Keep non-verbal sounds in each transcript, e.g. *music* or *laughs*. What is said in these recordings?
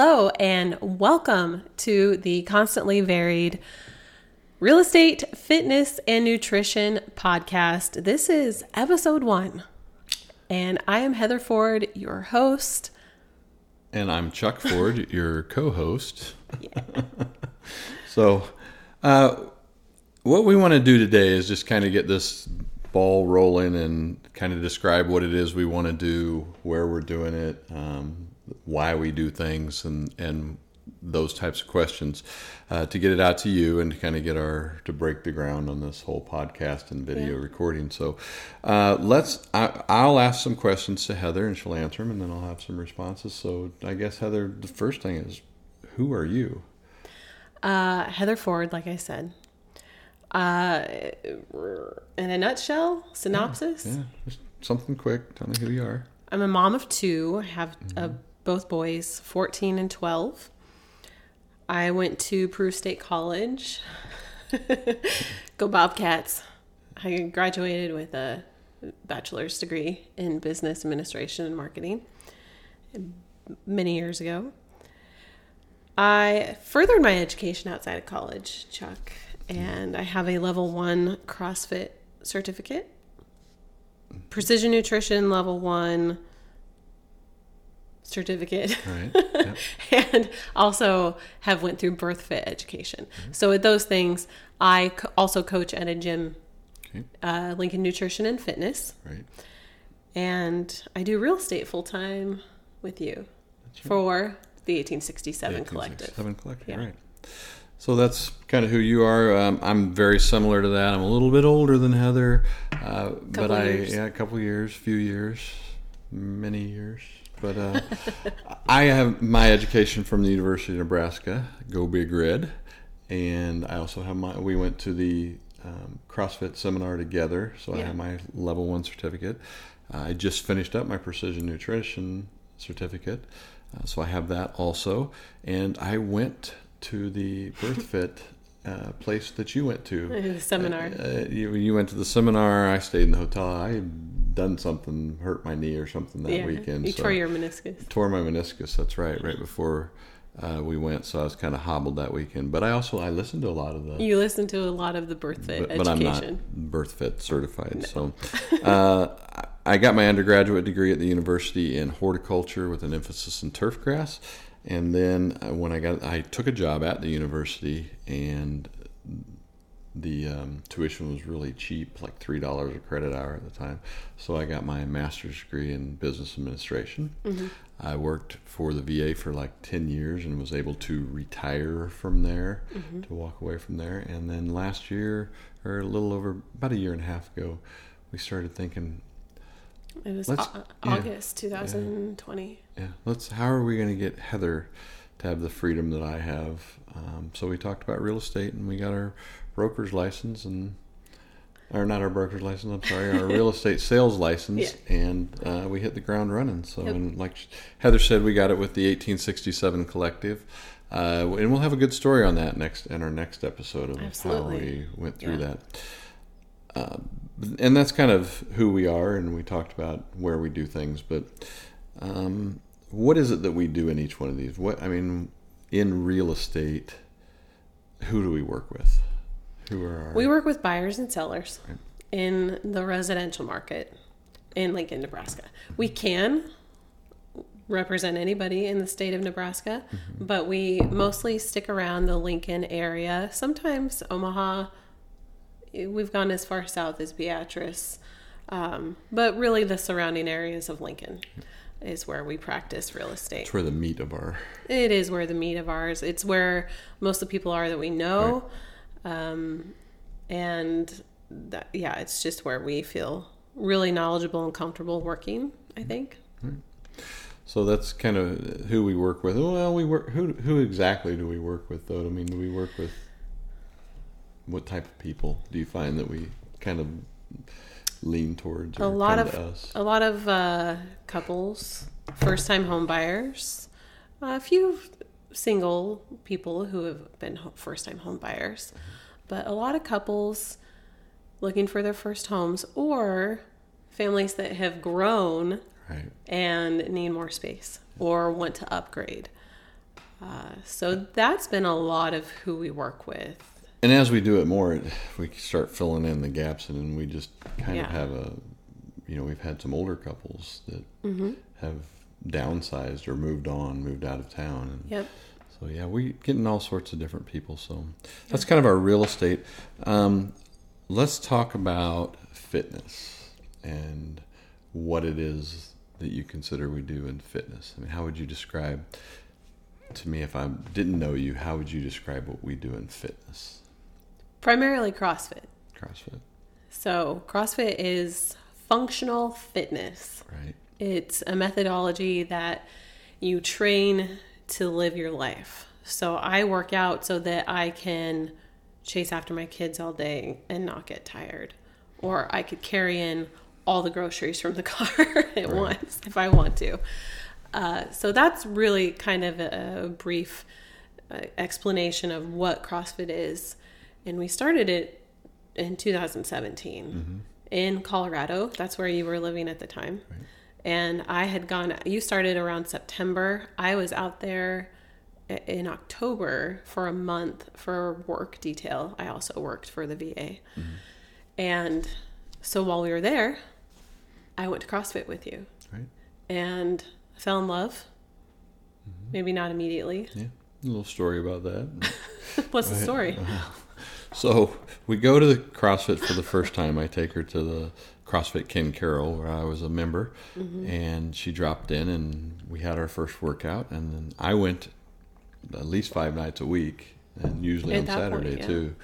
Hello, and welcome to the Constantly Varied Real Estate, Fitness, and Nutrition podcast. This is episode one, and I am Heather Ford, your host. And I'm Chuck Ford, *laughs* your co host. Yeah. so, uh, what we want to do today is just kind of get this ball rolling and kind of describe what it is we want to do, where we're doing it, um, why we do things, and and those types of questions uh, to get it out to you and to kind of get our to break the ground on this whole podcast and video Yeah. recording. So uh, let's. I, I'll ask some questions to Heather and she'll answer them, and then I'll have some responses. So I guess Heather, the first thing is, who are you? Uh, Heather Ford, like I said. Uh, in a nutshell, synopsis. Yeah, just something quick. Tell me who you are. I'm a mom of two. I have uh, both boys, 14 and 12. I went to Peru State College. *laughs* Go Bobcats. I graduated with a bachelor's degree in business administration and marketing many years ago. I furthered my education outside of college, Chuck, and I have a level one CrossFit certificate, precision nutrition level one certificate, Right. *laughs* Yeah. and also have went through BirthFit education. So with those things, I co- also coach at a gym, Okay. uh, Lincoln Nutrition and Fitness, Right. and I do real estate full time with you for the 1867 Collective. Seven collective. Yeah. Right. So that's kind of who you are. Um, I'm very similar to that. I'm a little bit older than Heather, uh, but I years. yeah, a couple years, few years, many years. But uh, I have my education from the University of Nebraska. Go Big Red, and I also have my. We went to the um, CrossFit seminar together, so I have my level one certificate. I just finished up my precision nutrition certificate, uh, so I have that also. And I went to the BirthFit uh, place that you went to. *laughs* The seminar. Uh, you, you went to the seminar. I stayed in the hotel. I had done something, hurt my knee or something that yeah, weekend. you so- tore your meniscus. tore my meniscus. That's right, right before uh, we went. So I was kind of hobbled that weekend. But I also I listened to a lot of the. You listened to a lot of the BirthFit but, but I'm education. not BirthFit certified. So *laughs* uh, I- I got my undergraduate degree at the university in horticulture with an emphasis in turf grass. And then uh, when I got, I took a job at the university, and the um, tuition was really cheap, like three dollars a credit hour at the time. So I got my master's degree in business administration. I worked for the VA for like ten years and was able to retire from there, to walk away from there. And then last year, or a little over about a year and a half ago, we started thinking, It was Let's- Au- yeah. August 2020. yeah, let's. How are we going to get Heather to have the freedom that I have? Um, so we talked about real estate, and we got our broker's license, and or not our broker's license. I'm sorry, our real *laughs* estate sales license, and uh, we hit the ground running. So, Yep. and like Heather said, we got it with the 1867 Collective. Uh, and we'll have a good story on that next in our next episode of Absolutely. how we went through Yeah. that. Uh, and that's kind of who we are, and we talked about where we do things. But um, what is it that we do in each one of these? What I mean, in real estate, who do we work with? Who are our We work with buyers and sellers Right. in the residential market in Lincoln, Nebraska. We can represent anybody in the state of Nebraska, Mm-hmm. but we mostly stick around the Lincoln area. Sometimes Omaha, we've gone as far south as Beatrice, um, but really the surrounding areas of Lincoln is where we practice real estate. It's where the meat of our It is where the meat of ours. It's where most of the people are that we know, um, and that yeah, it's just where we feel really knowledgeable and comfortable working. I think. So that's kind of who we work with. Well, we work. Who who exactly do we work with, though? I mean, do we work with what type of people? Do you find that we kind of lean towards? A lot of us? a lot of uh, couples, first time home buyers, a few single people who have been first time home buyers, but a lot of couples looking for their first homes or families that have grown right. and need more space or want to upgrade. Uh, so that's been a lot of who we work with. And as we do it more, it, we start filling in the gaps, and then we just kind Yeah. of have a, you know, we've had some older couples that Mm-hmm. have downsized or moved on, moved out of town, and Yep. so yeah, we're getting all sorts of different people. So that's kind of our real estate. Um, let's talk about fitness and what it is that you consider we do in fitness. I mean, how would you describe to me if I didn't know you? How would you describe what we do in fitness? Primarily CrossFit. CrossFit, So, CrossFit is functional fitness. right? It's a methodology that you train to live your life. So, I work out so that I can chase after my kids all day and not get tired. Or I could carry in all the groceries from the *laughs* car at once if I want to. Uh, so, that's really kind of a, a brief uh, explanation of what CrossFit is. And we started it in 2017 mm-hmm. in Colorado. That's where you were living at the time. And I had gone, you started around September. I was out there in October for a month for work detail. I also worked for the VA. Mm-hmm. And so while we were there, I went to CrossFit with you Right? and fell in love. Mm-hmm. Maybe not immediately. Yeah. A little story about that. *laughs* What's the story? Uh-huh. So we go to the CrossFit for the first time. I take her to the CrossFit Ken Caryl where I was a member, and she dropped in, and we had our first workout. And then I went at least five nights a week, and usually At on that point, Saturday yeah. too.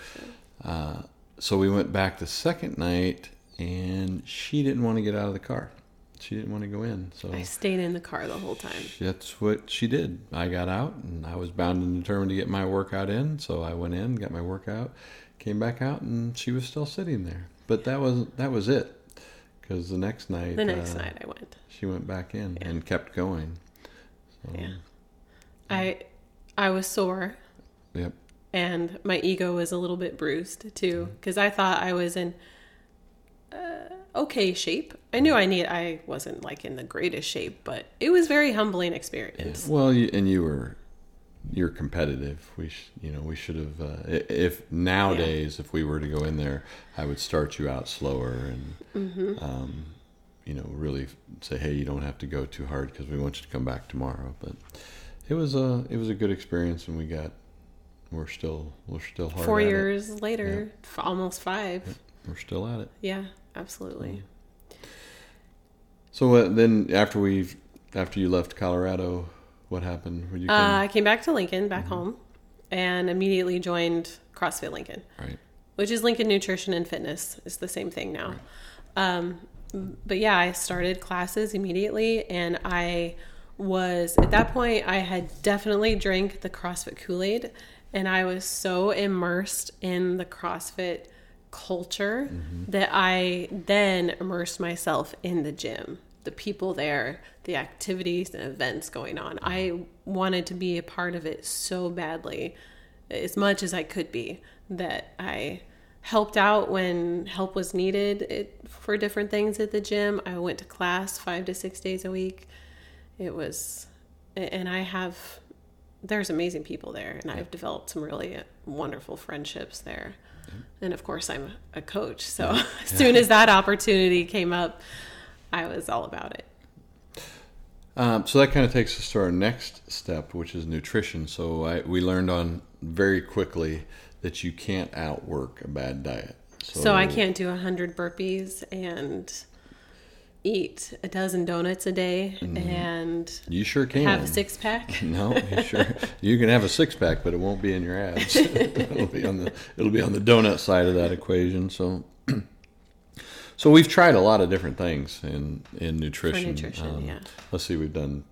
Uh, so we went back the second night, and she didn't want to get out of the car. She didn't want to go in. So I stayed in the car the whole time. that's what she did. I got out and I was bound and determined to get my workout in. So I went in, got my workout, came back out, and she was still sitting there. But that was that was it. Because the next night, The next uh, night I went. she went back in Yeah. and kept going. So, Yeah. I I was sore Yep. and my ego was a little bit bruised too because I thought I was in uh, okay shape. I knew I need I wasn't like in the greatest shape, but it was very humbling experience. Well, you, and you were you're competitive. We sh, you know we should have uh, if nowadays if we were to go in there, I would start you out slower and Mm-hmm. um, you know really say hey you don't have to go too hard because we want you to come back tomorrow. But it was a it was a good experience and we got we're still we're still hard Four at it. years later, f- almost five. We're still at it. Yeah, absolutely. So uh, then after we after you left Colorado, what happened? When you Uh, came, I came back to Lincoln, Mm-hmm. back home, and immediately joined CrossFit Lincoln. right. which is Lincoln Nutrition and Fitness. It's the same thing now. Um, but yeah, I started classes immediately, and I was at that point I had definitely drank the CrossFit Kool Aid, and I was so immersed in the CrossFit culture mm-hmm. that I then immersed myself in the gym. The people there, the activities and events going on. I mm-hmm. wanted to be a part of it so badly as much as I could be that I helped out when help was needed it, for different things at the gym. I went to class five to six days a week. It was, and I have, there's amazing people there, and I've developed some really wonderful friendships there. And of course, I'm a coach. So *laughs* as soon as that opportunity came up, I was all about it. Um, so that kind of takes us to our next step, which is nutrition. So I, we learned on very quickly that you can't outwork a bad diet. So I can't do 100 burpees and eat a dozen donuts a day and You sure can. have a six pack. *laughs* No, you sure. You can have a six pack, but it won't be in your abs. *laughs* it'll be on the it'll be on the donut side of that equation. So, *clears throat* so we've tried a lot of different things in in nutrition. Um, nutrition, yeah. Let's see, we've done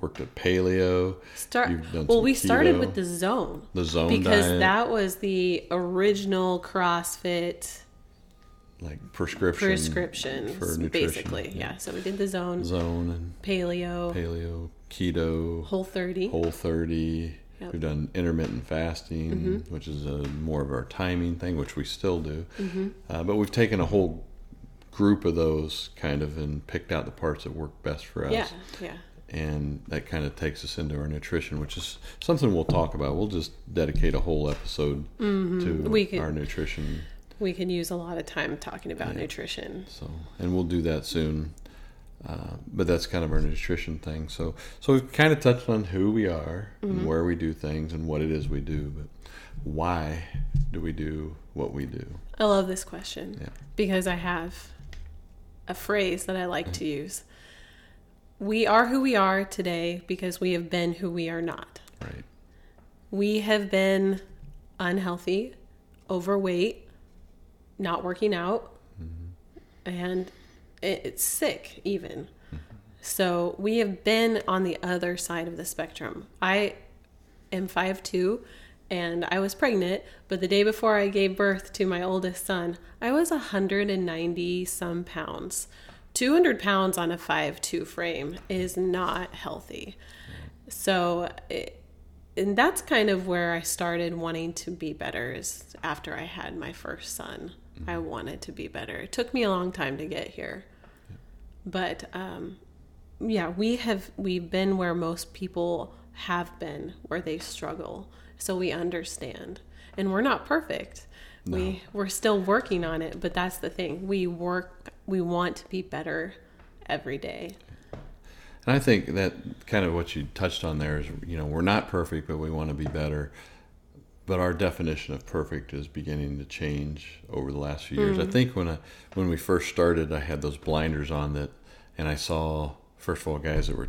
worked at paleo. Start well. We started with the zone The zone because diet. that was the original CrossFit like prescription prescriptions, for nutrition. basically. Yeah. So we did the zone, Zone and paleo, paleo, keto, whole 30. whole 30 Yep. Mm-hmm. we've done intermittent fasting which is a, more of our timing thing which we still do Mm-hmm. uh, but we've taken a whole group of those kind of and picked out the parts that work best for us Yeah, yeah. and that kind of takes us into our nutrition, which is something we'll talk about. We'll just dedicate a whole episode to We could- our nutrition. We can use a lot of time talking about nutrition. So, and we'll do that soon. Uh, but that's kind of our nutrition thing. So, so we've kind of touched on who we are, and where we do things, and what it is we do. But why do we do what we do? I love this question Yeah. because I have a phrase that I like to use. We are who we are today because we have been who we are not. Right. We have been unhealthy, overweight, not working out, mm-hmm. and it's sick even. Mm-hmm. So we have been on the other side of the spectrum. I am 5'2 and I was pregnant, but the day before I gave birth to my oldest son, I was 190 some pounds. 200 pounds on a 5'2 frame is not healthy. So, it, and that's kind of where I started wanting to be better is after I had my first son. I wanted to be better. It took me a long time to get here. But um, yeah, we have we've been where most people have been, where they struggle. So we understand. And we're not perfect. We we're still working on it, but that's the thing. We work we want to be better every day. And I think that kind of what you touched on there is, you know, we're not perfect, but we want to be better. But our definition of perfect is beginning to change over the last few years. I mm. think when I, when we first started, I had those blinders on that, and I saw first of all guys that were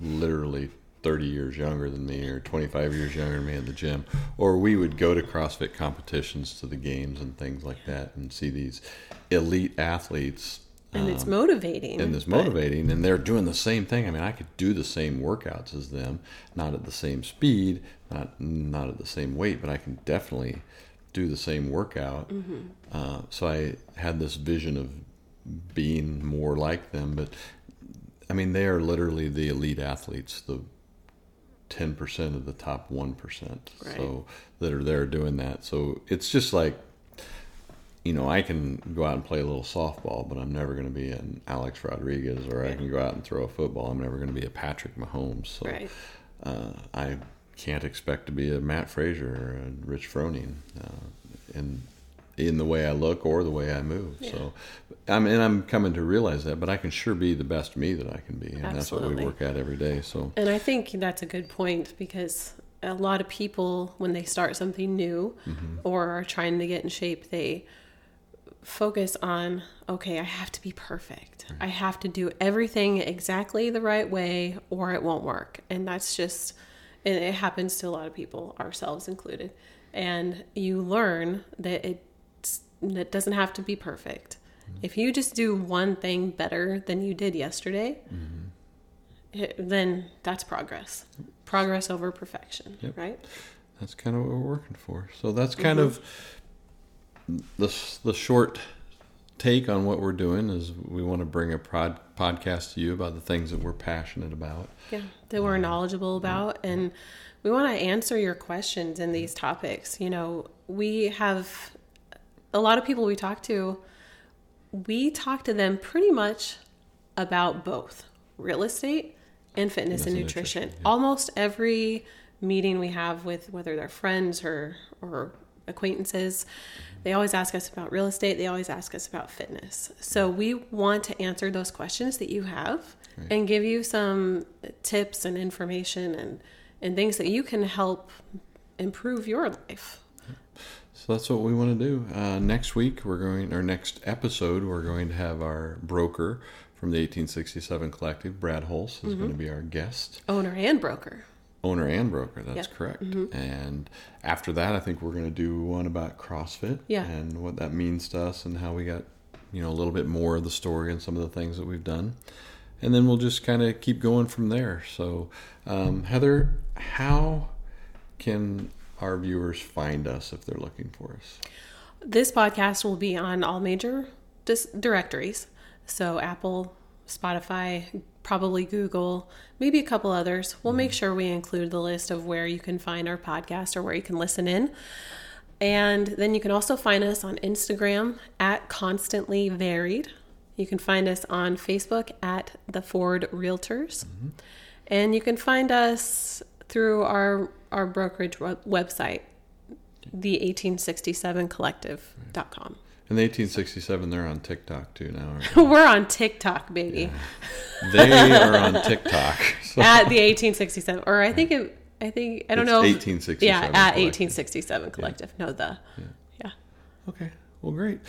literally 30 years younger than me or 25 years younger than me at the gym or we would go to CrossFit competitions to the games and things like that and see these elite athletes And it's motivating. and it's but- motivating and they're doing the same thing i mean i could do the same workouts as them not at the same speed not not at the same weight but i can definitely do the same workout uh, so i had this vision of being more like them but i mean they are literally the elite athletes the 10% of the top 1% Right. so that are there doing that so it's just like you know, I can go out and play a little softball, but I'm never going to be an Alex Rodriguez, or I can go out and throw a football. I'm never going to be a Patrick Mahomes. So Right. uh, I can't expect to be a Mat Fraser or a Rich Froning uh, in in the way I look or the way I move. So I mean, I'm coming to realize that, but I can sure be the best me that I can be, and that's what we work at every day. So And I think that's a good point because a lot of people, when they start something new or are trying to get in shape, they focus on, okay, I have to be perfect. I have to do everything exactly the right way or it won't work. And that's just, and it happens to a lot of people, ourselves included. And you learn that it's, it doesn't have to be perfect. Mm-hmm. If you just do one thing better than you did yesterday, mm-hmm. it- then that's progress. Progress over perfection, Yep. right? that's kind of what we're working for. So that's kind mm-hmm. of the the short take on what we're doing is we want to bring a prod, podcast to you about the things that we're passionate about. Yeah, that we're um, knowledgeable about, and we want to answer your questions in these topics. You know, we have a lot of people we talk to. We talk to them pretty much about both real estate and fitness and and nutrition. nutrition, Almost every meeting we have with whether they're friends or or acquaintances, they always ask us about real estate. They always ask us about fitness. So we want to answer those questions that you have and give you some tips and information and and things that you can help improve your life. So that's what we want to do. Uh, next week, we're going, or next episode, we're going to have our broker from the 1867 Collective, Brad Hulse, is going to be our guest. Owner and broker. Owner and broker, that's Yeah. correct. And after that, I think we're going to do one about CrossFit Yeah. and what that means to us and how we got, you know, a little bit more of the story and some of the things that we've done. And then we'll just kind of keep going from there. So, um, Heather, how can our viewers find us if they're looking for us? This podcast will be on all major dis- directories. So Apple, Spotify, probably Google, maybe a couple others. We'll make sure we include the list of where you can find our podcast or where you can listen in. And then you can also find us on Instagram at constantly varied. You can find us on Facebook at the Ford Realtors, and you can find us through our our brokerage website, the 1867collective.com. In 1867, they're on TikTok too now. *laughs* We're on TikTok, baby, they? they are on TikTok. *laughs* So at the 1867, or I think it. I think I don't It's know. if- 1867 Yeah, at Collective. 1867 collective. No, the. Yeah. okay, well, great.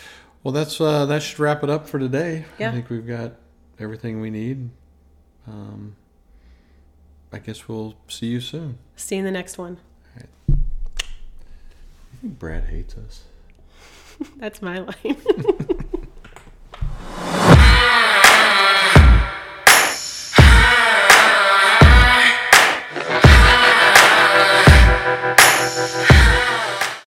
Well, that's uh, that should wrap it up for today. Yeah. I think we've got everything we need. Um, I guess we'll see you soon. See you in the next one. You think Brad hates us? That's my line. *laughs*